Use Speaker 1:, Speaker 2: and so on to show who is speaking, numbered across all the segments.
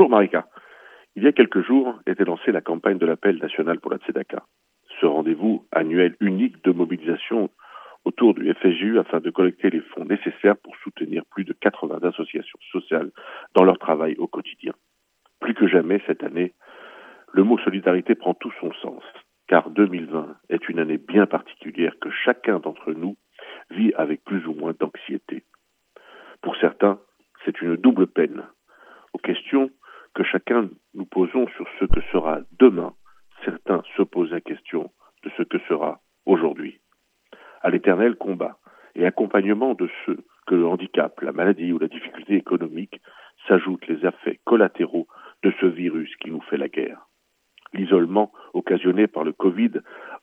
Speaker 1: Bonjour Marika. Il y a quelques jours était lancée la campagne de l'appel national pour la Tzedaka. Ce rendez-vous annuel unique de mobilisation autour du FSJU afin de collecter les fonds nécessaires pour soutenir plus de 80 associations sociales dans leur travail au quotidien. Plus que jamais cette année, le mot solidarité prend tout son sens, car 2020 est une année bien particulière que chacun d'entre nous vit avec plus ou moins d'anxiété. Pour certains, c'est une double peine. Chacun nous posons sur ce que sera demain, certains se posent la question de ce que sera aujourd'hui. À l'éternel combat et accompagnement de ceux que le handicap, la maladie ou la difficulté économique s'ajoutent les effets collatéraux de ce virus qui nous fait la guerre. L'isolement occasionné par le Covid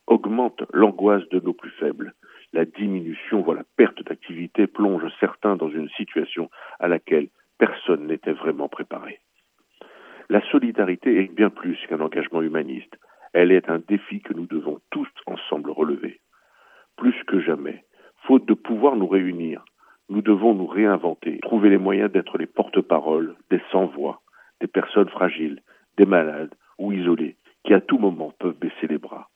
Speaker 1: augmente l'angoisse de nos plus faibles. La diminution, voire la perte d'activité plonge certains dans une situation à laquelle personne n'était vraiment préparé. La solidarité est bien plus qu'un engagement humaniste. Elle est un défi que nous devons tous ensemble relever. Plus que jamais, faute de pouvoir nous réunir, nous devons nous réinventer, trouver les moyens d'être les porte-paroles des sans-voix, des personnes fragiles, des malades ou isolés, qui à tout moment peuvent baisser les bras.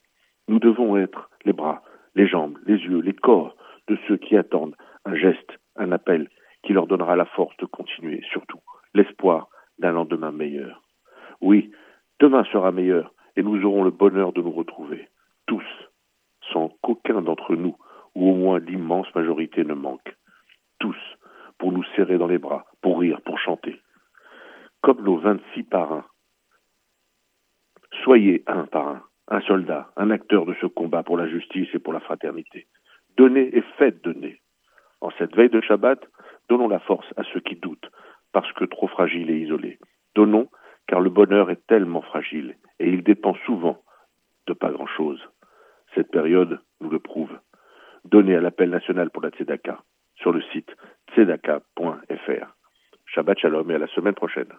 Speaker 1: Nous devons être les bras, les jambes, les yeux, les corps de ceux qui attendent un geste, un appel qui leur donnera la force de continuer, surtout meilleur. Oui, demain sera meilleur et nous aurons le bonheur de nous retrouver, tous, sans qu'aucun d'entre nous, ou au moins l'immense majorité, ne manque. Tous, pour nous serrer dans les bras, pour rire, pour chanter. Comme nos 26 parrains. Soyez un parrain, un soldat, un acteur de ce combat pour la justice et pour la fraternité. Donnez et faites donner. En cette veille de Shabbat, donnons la force à ceux qui doutent, parce que trop fragiles et isolés. Donnons car le bonheur est tellement fragile et il dépend souvent de pas grand-chose. Cette période nous le prouve. Donnez à l'appel national pour la Tzedaka sur le site tzedaka.fr. Shabbat Shalom et à la semaine prochaine.